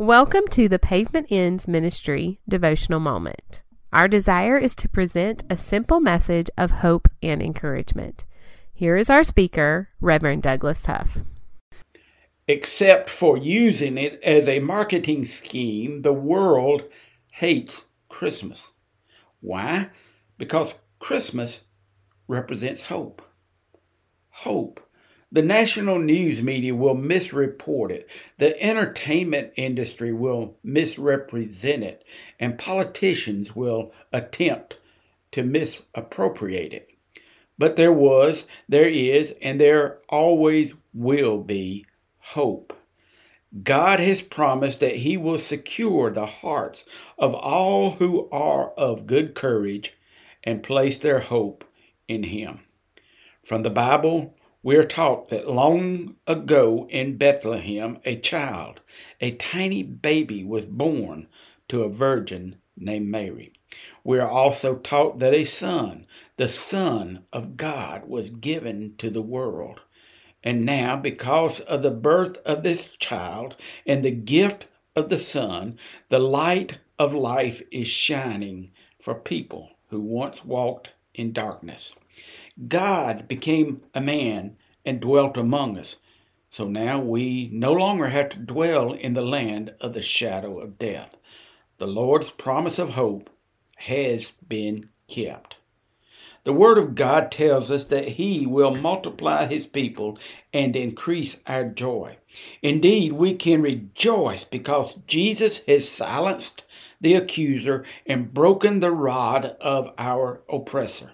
Welcome to the Pavement Ends Ministry devotional moment. Our desire is to present a simple message of hope and encouragement. Here is our speaker, Reverend Douglas Huff. Except for using it as a marketing scheme, the world hates Christmas. Why? Because Christmas represents hope. Hope the national news media will misreport it. The entertainment industry will misrepresent it. And politicians will attempt to misappropriate it. But there was, there is, and there always will be hope. God has promised that He will secure the hearts of all who are of good courage and place their hope in Him. From the Bible, we are taught that long ago in Bethlehem, a child, a tiny baby, was born to a virgin named Mary. We are also taught that a son, the Son of God, was given to the world. And now, because of the birth of this child and the gift of the Son, the light of life is shining for people who once walked in darkness. God became a man and dwelt among us. So now we no longer have to dwell in the land of the shadow of death. The Lord's promise of hope has been kept. The Word of God tells us that He will multiply His people and increase our joy. Indeed, we can rejoice because Jesus has silenced the accuser and broken the rod of our oppressor.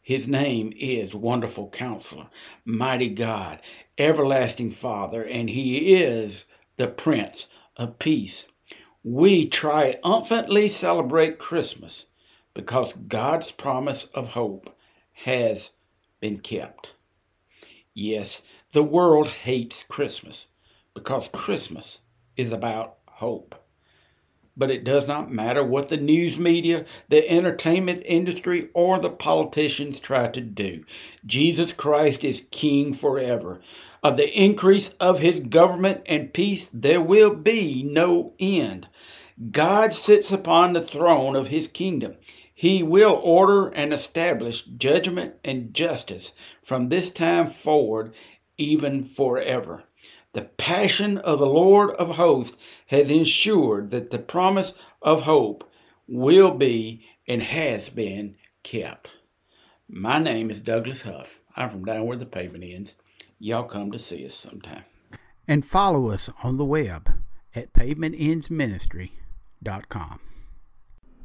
His name is Wonderful Counselor, Mighty God, Everlasting Father, and He is the Prince of Peace. We triumphantly celebrate Christmas because God's promise of hope has been kept. Yes, the world hates Christmas because Christmas is about hope. But it does not matter what the news media, the entertainment industry, or the politicians try to do. Jesus Christ is King forever. Of the increase of his government and peace, there will be no end. God sits upon the throne of his kingdom. He will order and establish judgment and justice from this time forward, even forever. The passion of the Lord of hosts has ensured that the promise of hope will be and has been kept. My name is Douglas Huff. I'm from down where the pavement ends. Y'all come to see us sometime. And follow us on the web at pavementendsministry.com.